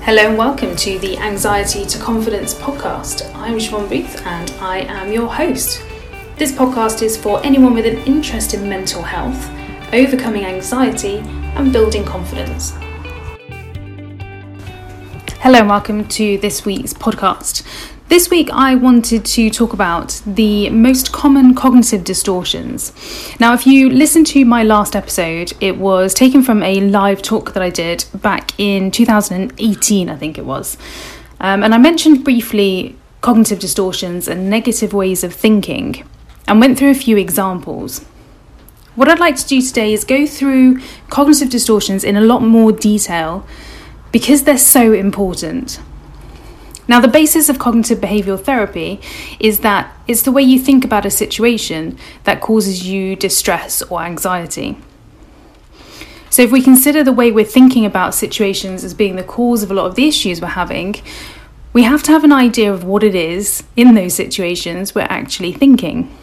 Hello and welcome to the Anxiety to Confidence podcast. I'm Siobhan Booth and I am your host. This podcast is for anyone with an interest in mental health, overcoming anxiety, and building confidence. Hello and welcome to this week's podcast. This week, I wanted to talk about the most common cognitive distortions. Now, if you listen to my last episode, it was taken from a live talk that I did back in 2018, I think it was. Um, and I mentioned briefly cognitive distortions and negative ways of thinking and went through a few examples. What I'd like to do today is go through cognitive distortions in a lot more detail because they're so important. Now, the basis of cognitive behavioral therapy is that it's the way you think about a situation that causes you distress or anxiety. So, if we consider the way we're thinking about situations as being the cause of a lot of the issues we're having, we have to have an idea of what it is in those situations we're actually thinking.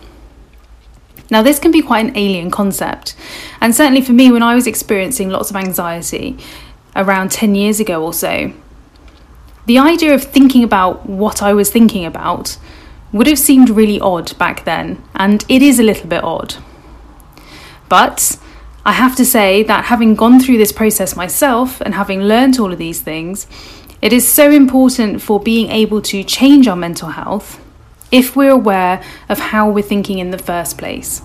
Now, this can be quite an alien concept, and certainly for me, when I was experiencing lots of anxiety around 10 years ago or so, the idea of thinking about what I was thinking about would have seemed really odd back then, and it is a little bit odd. But I have to say that having gone through this process myself and having learned all of these things, it is so important for being able to change our mental health if we're aware of how we're thinking in the first place.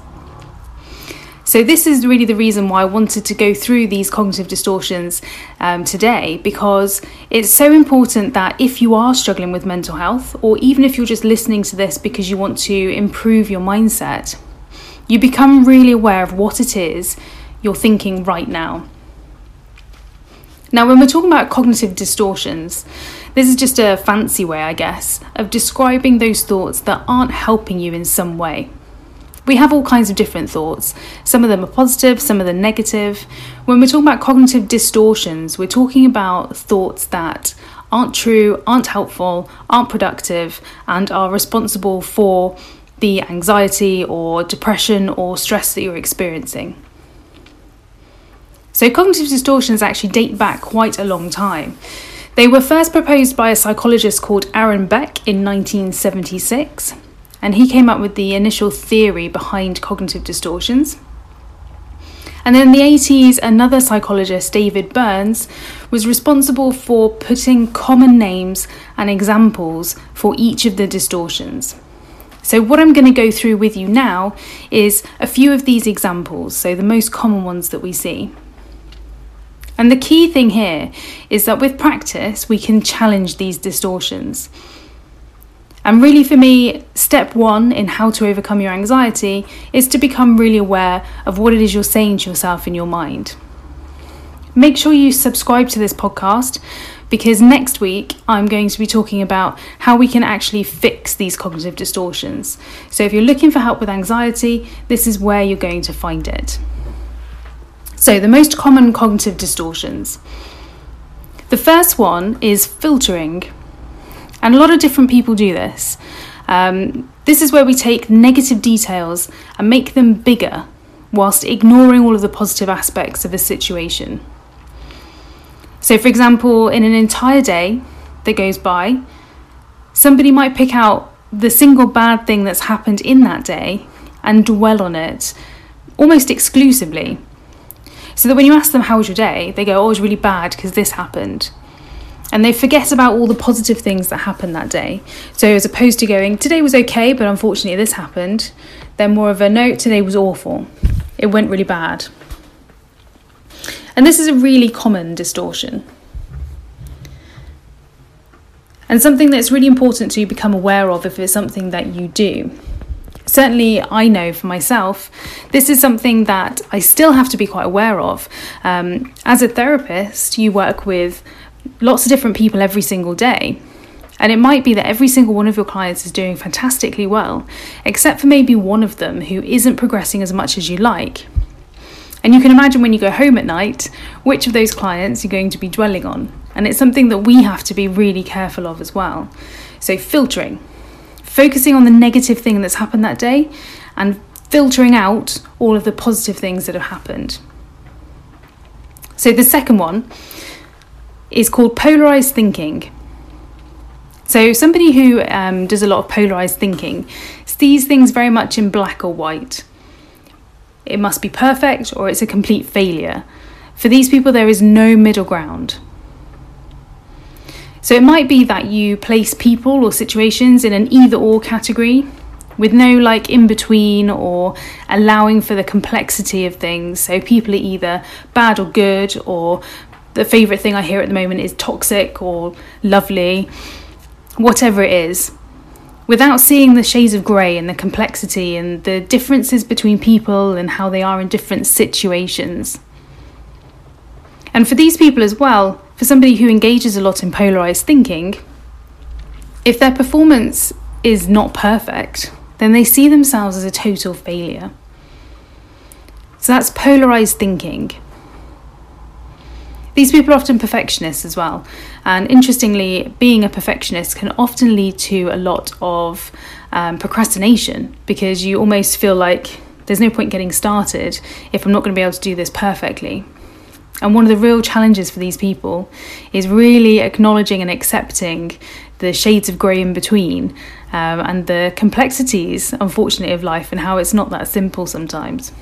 So, this is really the reason why I wanted to go through these cognitive distortions um, today because it's so important that if you are struggling with mental health, or even if you're just listening to this because you want to improve your mindset, you become really aware of what it is you're thinking right now. Now, when we're talking about cognitive distortions, this is just a fancy way, I guess, of describing those thoughts that aren't helping you in some way. We have all kinds of different thoughts. Some of them are positive, some of them negative. When we're talking about cognitive distortions, we're talking about thoughts that aren't true, aren't helpful, aren't productive, and are responsible for the anxiety or depression or stress that you're experiencing. So, cognitive distortions actually date back quite a long time. They were first proposed by a psychologist called Aaron Beck in 1976 and he came up with the initial theory behind cognitive distortions. And then in the 80s, another psychologist, David Burns, was responsible for putting common names and examples for each of the distortions. So, what I'm going to go through with you now is a few of these examples, so the most common ones that we see. And the key thing here is that with practice, we can challenge these distortions. And really, for me, step one in how to overcome your anxiety is to become really aware of what it is you're saying to yourself in your mind. Make sure you subscribe to this podcast because next week I'm going to be talking about how we can actually fix these cognitive distortions. So, if you're looking for help with anxiety, this is where you're going to find it. So, the most common cognitive distortions. The first one is filtering. And a lot of different people do this. Um, this is where we take negative details and make them bigger whilst ignoring all of the positive aspects of a situation. So, for example, in an entire day that goes by, somebody might pick out the single bad thing that's happened in that day and dwell on it almost exclusively. So that when you ask them, How was your day? they go, Oh, it was really bad because this happened and they forget about all the positive things that happened that day. So, as opposed to going, today was okay, but unfortunately this happened, they're more of a note, today was awful. It went really bad. And this is a really common distortion. And something that's really important to become aware of if it's something that you do. Certainly, I know for myself, this is something that I still have to be quite aware of. Um, as a therapist, you work with lots of different people every single day. And it might be that every single one of your clients is doing fantastically well, except for maybe one of them who isn't progressing as much as you like. And you can imagine when you go home at night, which of those clients you're going to be dwelling on. And it's something that we have to be really careful of as well. So, filtering, focusing on the negative thing that's happened that day and filtering out all of the positive things that have happened. So, the second one is called polarized thinking. So, somebody who um, does a lot of polarized thinking sees things very much in black or white. It must be perfect or it's a complete failure. For these people, there is no middle ground. So, it might be that you place people or situations in an either or category with no like in between or allowing for the complexity of things. So, people are either bad or good or the favourite thing I hear at the moment is toxic or lovely, whatever it is, without seeing the shades of grey and the complexity and the differences between people and how they are in different situations. And for these people as well, for somebody who engages a lot in polarised thinking, if their performance is not perfect, then they see themselves as a total failure. So that's polarised thinking. These people are often perfectionists as well. And interestingly, being a perfectionist can often lead to a lot of um, procrastination because you almost feel like there's no point getting started if I'm not going to be able to do this perfectly. And one of the real challenges for these people is really acknowledging and accepting the shades of grey in between um, and the complexities, unfortunately, of life and how it's not that simple sometimes.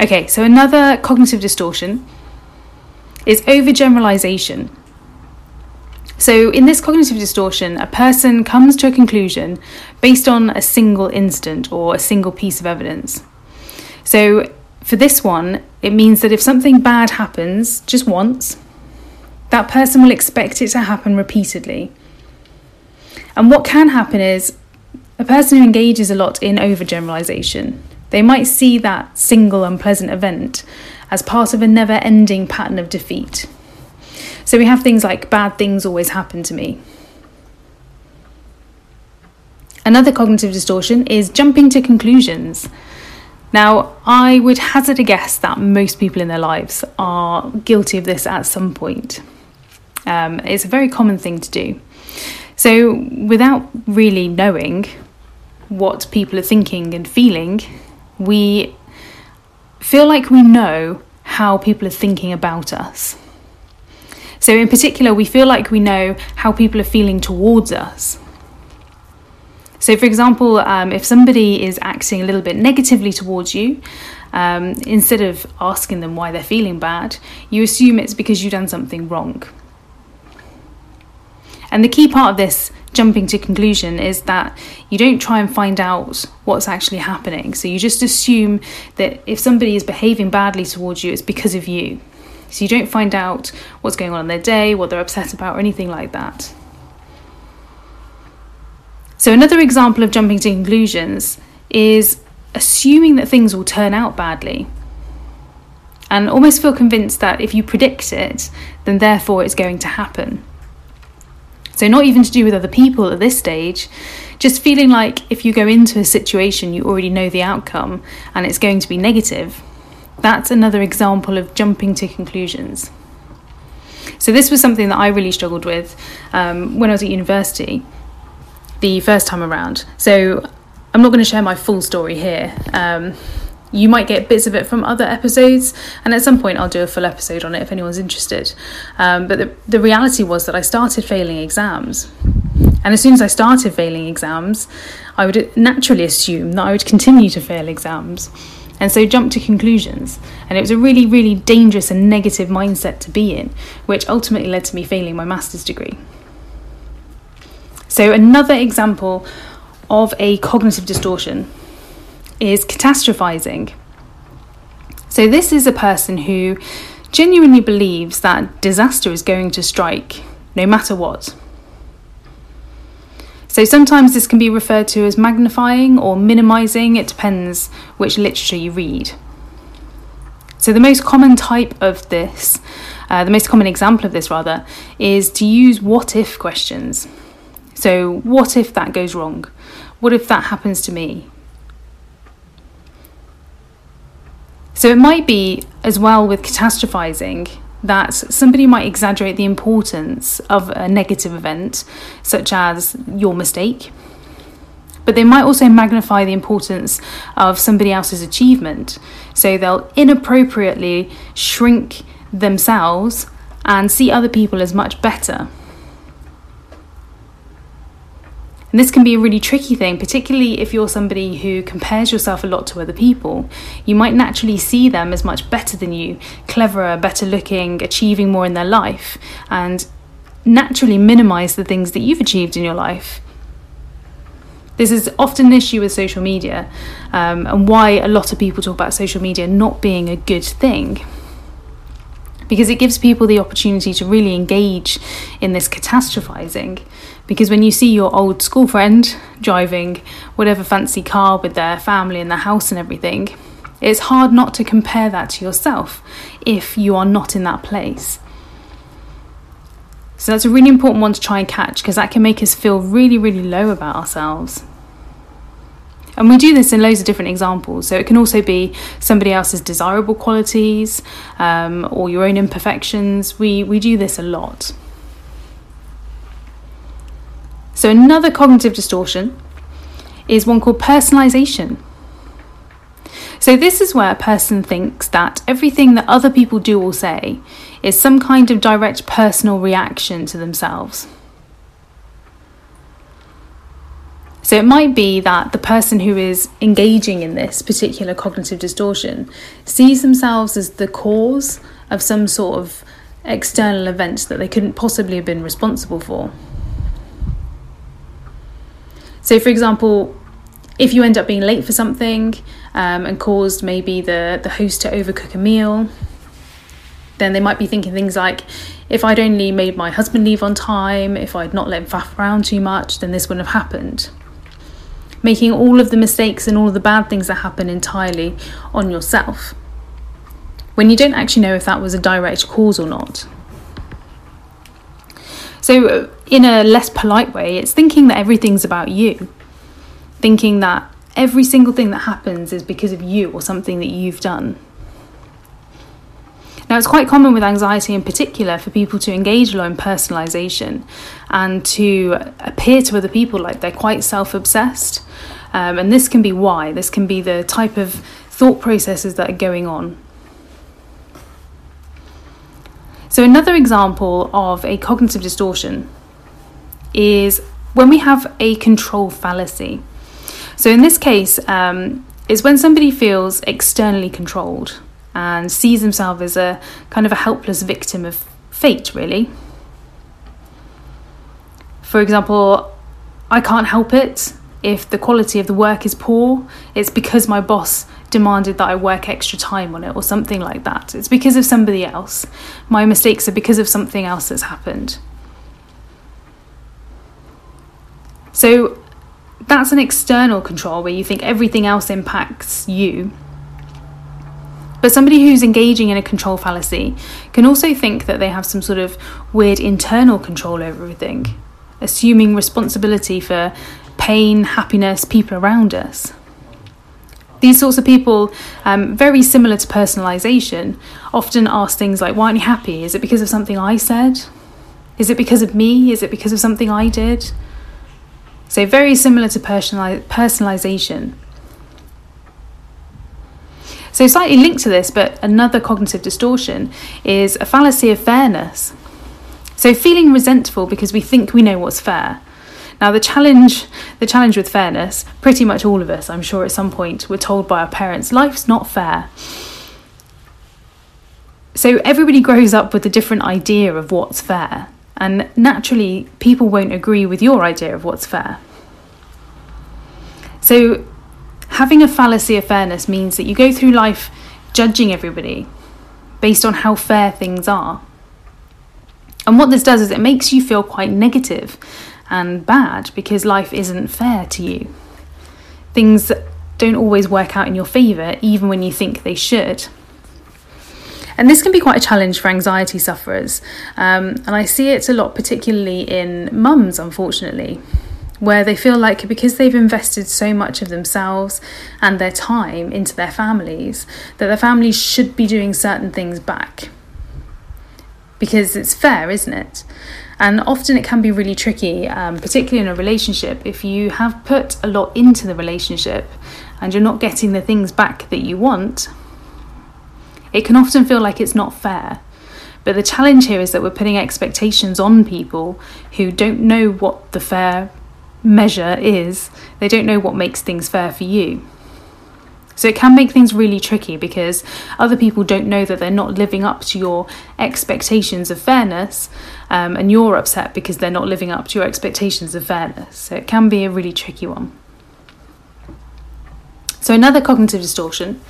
Okay, so another cognitive distortion is overgeneralization. So, in this cognitive distortion, a person comes to a conclusion based on a single incident or a single piece of evidence. So, for this one, it means that if something bad happens just once, that person will expect it to happen repeatedly. And what can happen is a person who engages a lot in overgeneralization, they might see that single unpleasant event as part of a never ending pattern of defeat. So we have things like bad things always happen to me. Another cognitive distortion is jumping to conclusions. Now, I would hazard a guess that most people in their lives are guilty of this at some point. Um, it's a very common thing to do. So, without really knowing what people are thinking and feeling, we feel like we know how people are thinking about us. So, in particular, we feel like we know how people are feeling towards us. So, for example, um, if somebody is acting a little bit negatively towards you, um, instead of asking them why they're feeling bad, you assume it's because you've done something wrong. And the key part of this jumping to conclusion is that you don't try and find out what's actually happening. So you just assume that if somebody is behaving badly towards you, it's because of you. So you don't find out what's going on in their day, what they're upset about, or anything like that. So another example of jumping to conclusions is assuming that things will turn out badly. And almost feel convinced that if you predict it, then therefore it's going to happen. So, not even to do with other people at this stage, just feeling like if you go into a situation, you already know the outcome and it's going to be negative. That's another example of jumping to conclusions. So, this was something that I really struggled with um, when I was at university the first time around. So, I'm not going to share my full story here. Um, you might get bits of it from other episodes, and at some point I'll do a full episode on it if anyone's interested. Um, but the, the reality was that I started failing exams. And as soon as I started failing exams, I would naturally assume that I would continue to fail exams. And so jump to conclusions. And it was a really, really dangerous and negative mindset to be in, which ultimately led to me failing my master's degree. So, another example of a cognitive distortion is catastrophizing. So, this is a person who genuinely believes that disaster is going to strike no matter what. So, sometimes this can be referred to as magnifying or minimizing, it depends which literature you read. So, the most common type of this, uh, the most common example of this rather, is to use what if questions. So, what if that goes wrong? What if that happens to me? So it might be as well with catastrophizing that somebody might exaggerate the importance of a negative event, such as your mistake, but they might also magnify the importance of somebody else's achievement. So they'll inappropriately shrink themselves and see other people as much better. And this can be a really tricky thing, particularly if you're somebody who compares yourself a lot to other people. You might naturally see them as much better than you, cleverer, better looking, achieving more in their life, and naturally minimize the things that you've achieved in your life. This is often an issue with social media, um, and why a lot of people talk about social media not being a good thing because it gives people the opportunity to really engage in this catastrophizing. Because when you see your old school friend driving whatever fancy car with their family and their house and everything, it's hard not to compare that to yourself if you are not in that place. So that's a really important one to try and catch because that can make us feel really, really low about ourselves. And we do this in loads of different examples. So it can also be somebody else's desirable qualities um, or your own imperfections. We, we do this a lot. So another cognitive distortion is one called personalization. So, this is where a person thinks that everything that other people do or say is some kind of direct personal reaction to themselves. So it might be that the person who is engaging in this particular cognitive distortion sees themselves as the cause of some sort of external event that they couldn't possibly have been responsible for. So, for example, if you end up being late for something um, and caused maybe the, the host to overcook a meal, then they might be thinking things like, if I'd only made my husband leave on time, if I'd not let him faff around too much, then this wouldn't have happened making all of the mistakes and all of the bad things that happen entirely on yourself. When you don't actually know if that was a direct cause or not. So, uh, in a less polite way, it's thinking that everything's about you. Thinking that every single thing that happens is because of you or something that you've done. Now, it's quite common with anxiety in particular for people to engage a lot in personalization and to appear to other people like they're quite self obsessed. Um, and this can be why, this can be the type of thought processes that are going on. So, another example of a cognitive distortion is when we have a control fallacy. So, in this case, um, is when somebody feels externally controlled and sees himself as a kind of a helpless victim of fate, really. For example, I can't help it if the quality of the work is poor, it's because my boss demanded that I work extra time on it or something like that. It's because of somebody else. My mistakes are because of something else that's happened. So that's an external control where you think everything else impacts you but somebody who's engaging in a control fallacy can also think that they have some sort of weird internal control over everything, assuming responsibility for pain, happiness, people around us. These sorts of people, um, very similar to personalization, often ask things like, Why aren't you happy? Is it because of something I said? Is it because of me? Is it because of something I did? So, very similar to personali- personalization. So, slightly linked to this, but another cognitive distortion, is a fallacy of fairness. So, feeling resentful because we think we know what's fair. Now, the challenge, the challenge with fairness, pretty much all of us, I'm sure, at some point, were told by our parents, life's not fair. So everybody grows up with a different idea of what's fair, and naturally, people won't agree with your idea of what's fair. So having a fallacy of fairness means that you go through life judging everybody based on how fair things are. And what this does is it makes you feel quite negative and bad because life isn't fair to you. Things don't always work out in your favour, even when you think they should. And this can be quite a challenge for anxiety sufferers. Um, and I see it a lot, particularly in mums, unfortunately where they feel like because they've invested so much of themselves and their time into their families, that their families should be doing certain things back. Because it's fair, isn't it? And often it can be really tricky, um, particularly in a relationship, if you have put a lot into the relationship and you're not getting the things back that you want. It can often feel like it's not fair But the challenge here is that we're putting expectations on people who don't know what the fair measure is, they don't know what makes things fair for you. So it can make things really tricky because other people don't know that they're not living up to your expectations of fairness, um, and you're upset because they're not living up to your expectations of fairness. So it can be a really tricky one. So, another cognitive distortion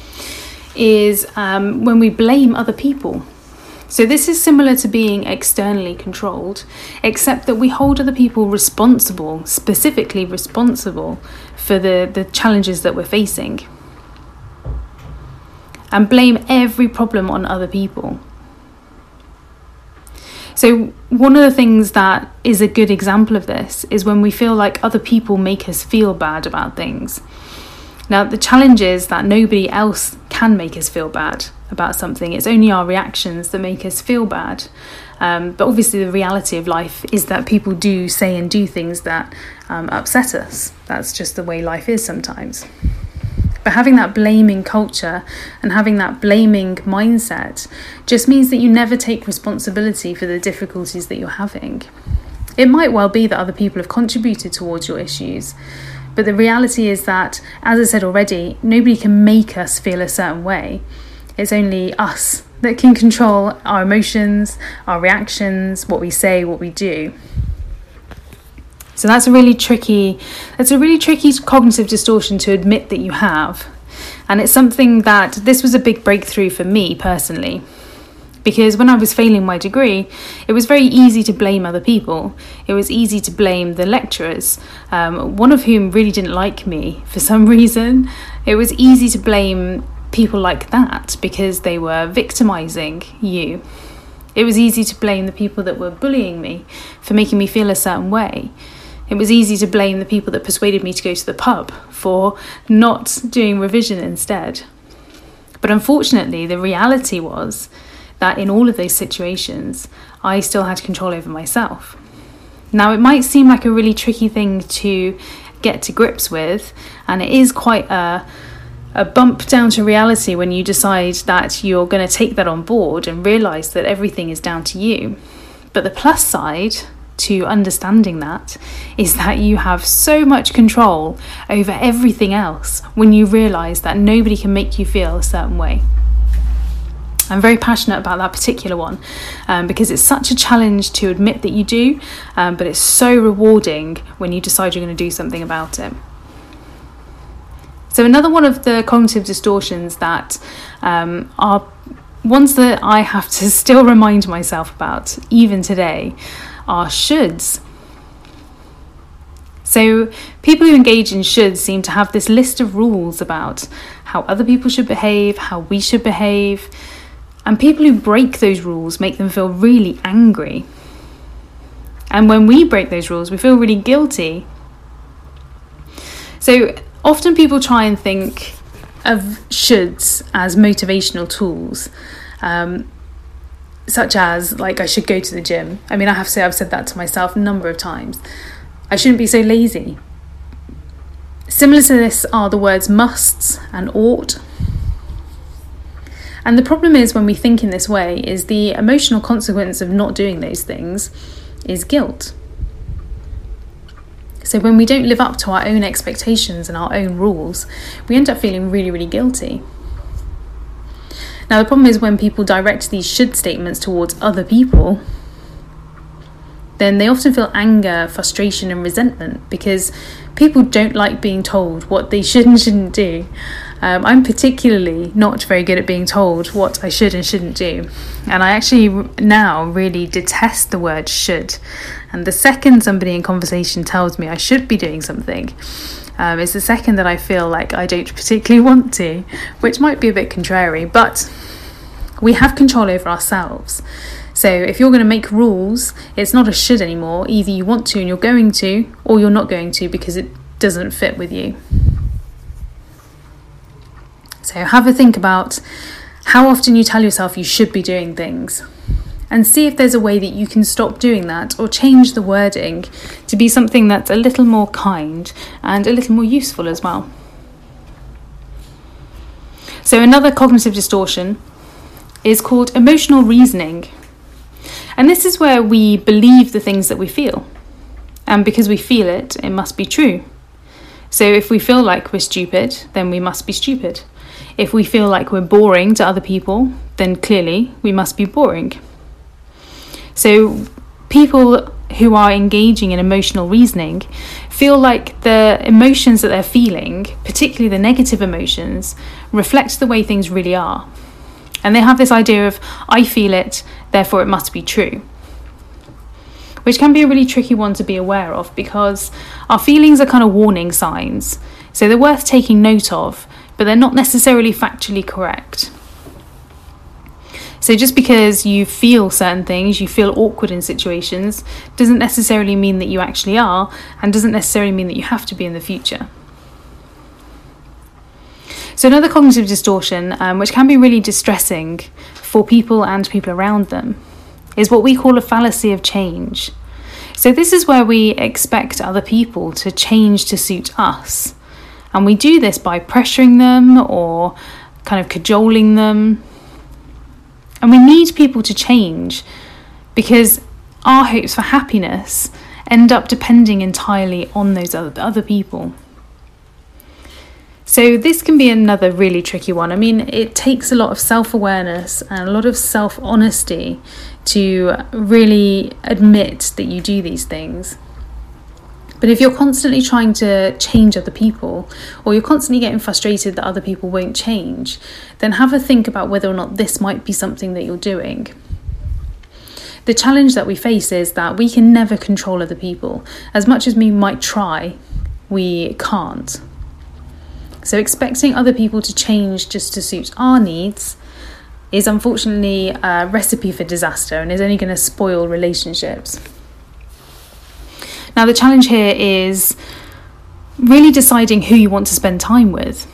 is um, when we blame other people. So, this is similar to being externally controlled, except that we hold other people responsible, specifically responsible for the, the challenges that we're facing, and blame every problem on other people. So, one of the things that is a good example of this is when we feel like other people make us feel bad about things. Now, the challenge is that nobody else can make us feel bad about something. It's only our reactions that make us feel bad. Um, but obviously, the reality of life is that people do say and do things that um, upset us. That's just the way life is sometimes. But having that blaming culture and having that blaming mindset just means that you never take responsibility for the difficulties that you're having. It might well be that other people have contributed towards your issues, but the reality is that, as I said already, nobody can make us feel a certain way. It's only us that can control our emotions, our reactions, what we say, what we do. So that's a really tricky that's a really tricky cognitive distortion to admit that you have. And it's something that this was a big breakthrough for me personally because when I was failing my degree, it was very easy to blame other people. It was easy to blame the lecturers, um, one of whom really didn't like me for some reason. It was easy to blame people like that because they were victimizing you. It was easy to blame the people that were bullying me for making me feel a certain way. It was easy to blame the people that persuaded me to go to the pub for not doing revision instead. But unfortunately, the reality was that in all of those situations, I still had control over myself. Now, it might seem like a really tricky thing to get to grips with, and it is quite a, a bump down to reality when you decide that you're going to take that on board and realize that everything is down to you. But the plus side to understanding that is that you have so much control over everything else when you realize that nobody can make you feel a certain way. I'm very passionate about that particular one um, because it's such a challenge to admit that you do, um, but it's so rewarding when you decide you're going to do something about it. So, another one of the cognitive distortions that um, are ones that I have to still remind myself about, even today, are shoulds. So, people who engage in shoulds seem to have this list of rules about how other people should behave, how we should behave, and people who break those rules make them feel really angry. And when we break those rules, we feel really guilty. So often people try and think of shoulds as motivational tools. Um, such as like I should go to the gym. I mean, I have to say I've said that to myself a number of times. I shouldn't be so lazy. Similar to this are the words musts and ought. And the problem is when we think in this way is the emotional consequence of not doing those things is guilt. So when we don't live up to our own expectations and our own rules, we end up feeling really, really guilty. Now, the problem is when people direct these should statements towards other people, then they often feel anger, frustration, and resentment because people don't like being told what they should and shouldn't do. Um, I'm particularly not very good at being told what I should and shouldn't do. And I actually now really detest the word should. And the second somebody in conversation tells me I should be doing something, um, it's the second that I feel like I don't particularly want to, which might be a bit contrary, but we have control over ourselves. So if you're going to make rules, it's not a should anymore. Either you want to and you're going to, or you're not going to because it doesn't fit with you. So have a think about how often you tell yourself you should be doing things and see if there's a way that you can stop doing that or change the wording to be something that's a little more kind and a little more useful as well. So, another cognitive distortion is called emotional reasoning. And this is where we believe the things that we feel. And because we feel it, it must be true. So if we feel like we're stupid, then we must be stupid. If we feel like we're boring to other people, then clearly we must be boring. So people who are engaging in emotional reasoning feel like the emotions that they're feeling, particularly the negative emotions, reflect the way things really are. And they have this idea of, I feel it, therefore it must be true which can be a really tricky one to be aware of because our feelings are kind of warning signs. So they're worth taking note of, but they're not necessarily factually correct. So just because you feel certain things, you feel awkward in situations, doesn't necessarily mean that you actually are, and doesn't necessarily mean that you have to be in the future. So, another cognitive distortion, um, which can be really distressing for people and people around them, is what we call a fallacy of change. So, this is where we expect other people to change to suit us. And we do this by pressuring them or kind of cajoling them. And we need people to change because our hopes for happiness end up depending entirely on those other, other people. So, this can be another really tricky one. I mean, it takes a lot of self awareness and a lot of self honesty to really admit that you do these things. But if you're constantly trying to change other people, or you're constantly getting frustrated that other people won't change, then have a think about whether or not this might be something that you're doing. The challenge that we face is that we can never control other people. As much as we might try, we can't. So, expecting other people to change just to suit our needs is unfortunately a recipe for disaster and is only going to spoil relationships. Now, the challenge here is really deciding who you want to spend time with.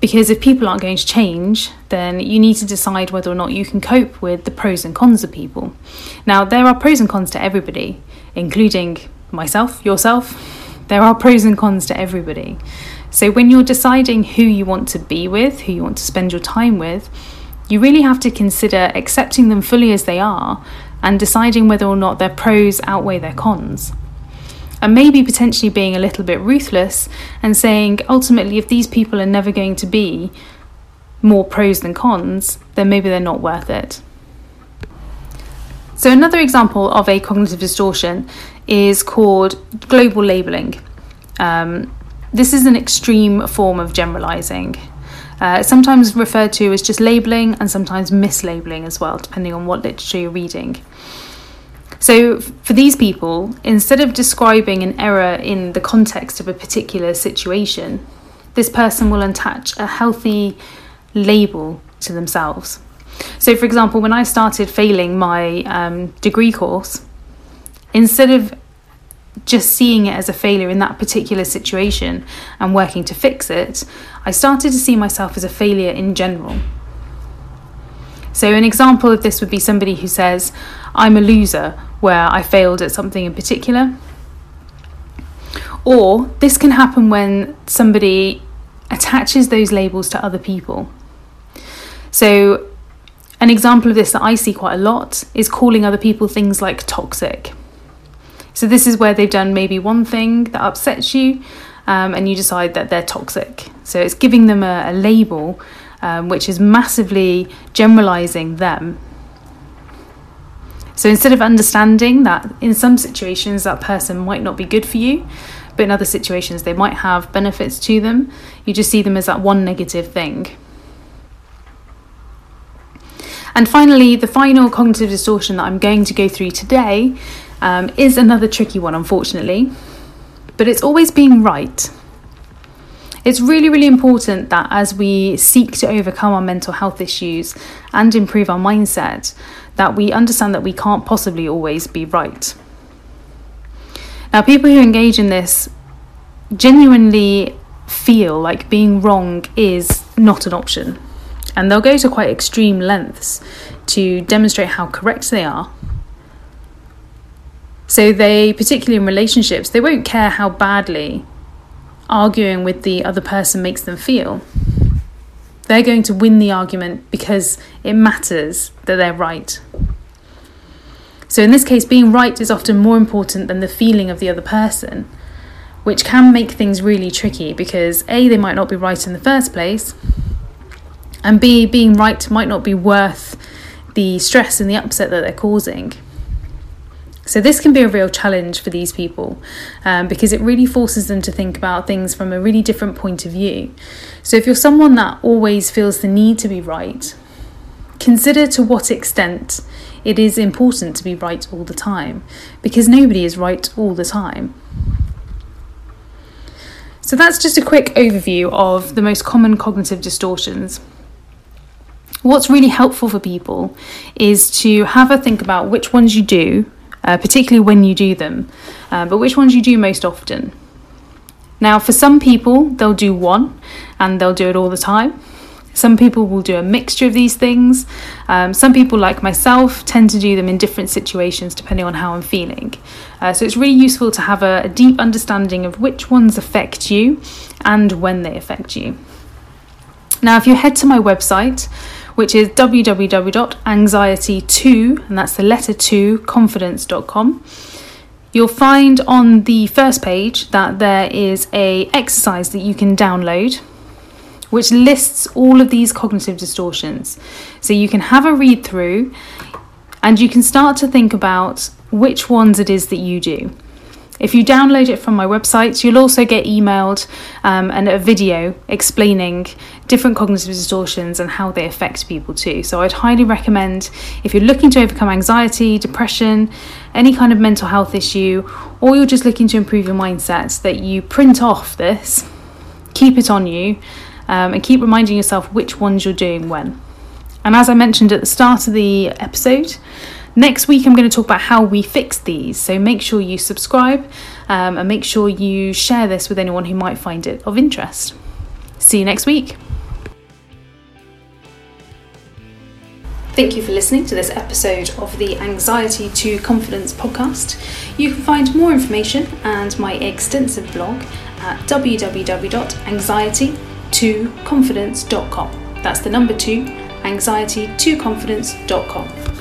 Because if people aren't going to change, then you need to decide whether or not you can cope with the pros and cons of people. Now, there are pros and cons to everybody, including myself, yourself. There are pros and cons to everybody. So, when you're deciding who you want to be with, who you want to spend your time with, you really have to consider accepting them fully as they are and deciding whether or not their pros outweigh their cons. And maybe potentially being a little bit ruthless and saying, ultimately, if these people are never going to be more pros than cons, then maybe they're not worth it. So, another example of a cognitive distortion is called global labeling. Um, this is an extreme form of generalizing. Uh, sometimes referred to as just labeling and sometimes mislabeling as well, depending on what literature you're reading. So, for these people, instead of describing an error in the context of a particular situation, this person will attach a healthy label to themselves. So, for example, when I started failing my um, degree course, instead of just seeing it as a failure in that particular situation and working to fix it, I started to see myself as a failure in general. So, an example of this would be somebody who says, I'm a loser, where I failed at something in particular. Or this can happen when somebody attaches those labels to other people. So, an example of this that I see quite a lot is calling other people things like toxic. So this is where they've done maybe one thing that upsets you, um, and you decide that they're toxic. So it's giving them a, a label um, which is massively generalizing them. So instead of understanding that in some situations that person might not be good for you, but in other situations they might have benefits to them, you just see them as that one negative thing. And finally, the final cognitive distortion that I'm going to go through today um, is another tricky one, unfortunately. But it's always being right. It's really, really important that as we seek to overcome our mental health issues and improve our mindset, that we understand that we can't possibly always be right. Now, people who engage in this genuinely feel like being wrong is not an option, and they'll go to quite extreme lengths to demonstrate how correct they are so they, particularly in relationships, they won't care how badly arguing with the other person makes them feel. They're going to win the argument because it matters that they're right. So, in this case, being right is often more important than the feeling of the other person, which can make things really tricky because A, they might not be right in the first place, and B, being right might not be worth the stress and the upset that they're causing. So, this can be a real challenge for these people um, because it really forces them to think about things from a really different point of view. So, if you're someone that always feels the need to be right, consider to what extent it is important to be right all the time because nobody is right all the time. So, that's just a quick overview of the most common cognitive distortions. What's really helpful for people is to have a think about which ones you do uh, particularly when you do them, uh, but which ones you do most often. Now, for some people, they'll do one and they'll do it all the time. Some people will do a mixture of these things. Um, some people, like myself, tend to do them in different situations depending on how I'm feeling. Uh, so it's really useful to have a, a deep understanding of which ones affect you and when they affect you. Now, if you head to my website, which is www.anxiety2, and that's the letter 2, confidence.com. You'll find on the first page that there is a exercise that you can download which lists all of these cognitive distortions. So you can have a read through and you can start to think about which ones it is that you do. If you download it from my website, you'll also get emailed um, and a video explaining different cognitive distortions and how they affect people too. So I'd highly recommend if you're looking to overcome anxiety, depression, any kind of mental health issue, or you're just looking to improve your mindset, that you print off this, keep it on you, um, and keep reminding yourself which ones you're doing when. And as I mentioned at the start of the episode, Next week, I'm going to talk about how we fix these. So make sure you subscribe um, and make sure you share this with anyone who might find it of interest. See you next week. Thank you for listening to this episode of the Anxiety to Confidence podcast. You can find more information and my extensive blog at www.anxiety2confidence.com. That's the number two, anxiety2confidence.com.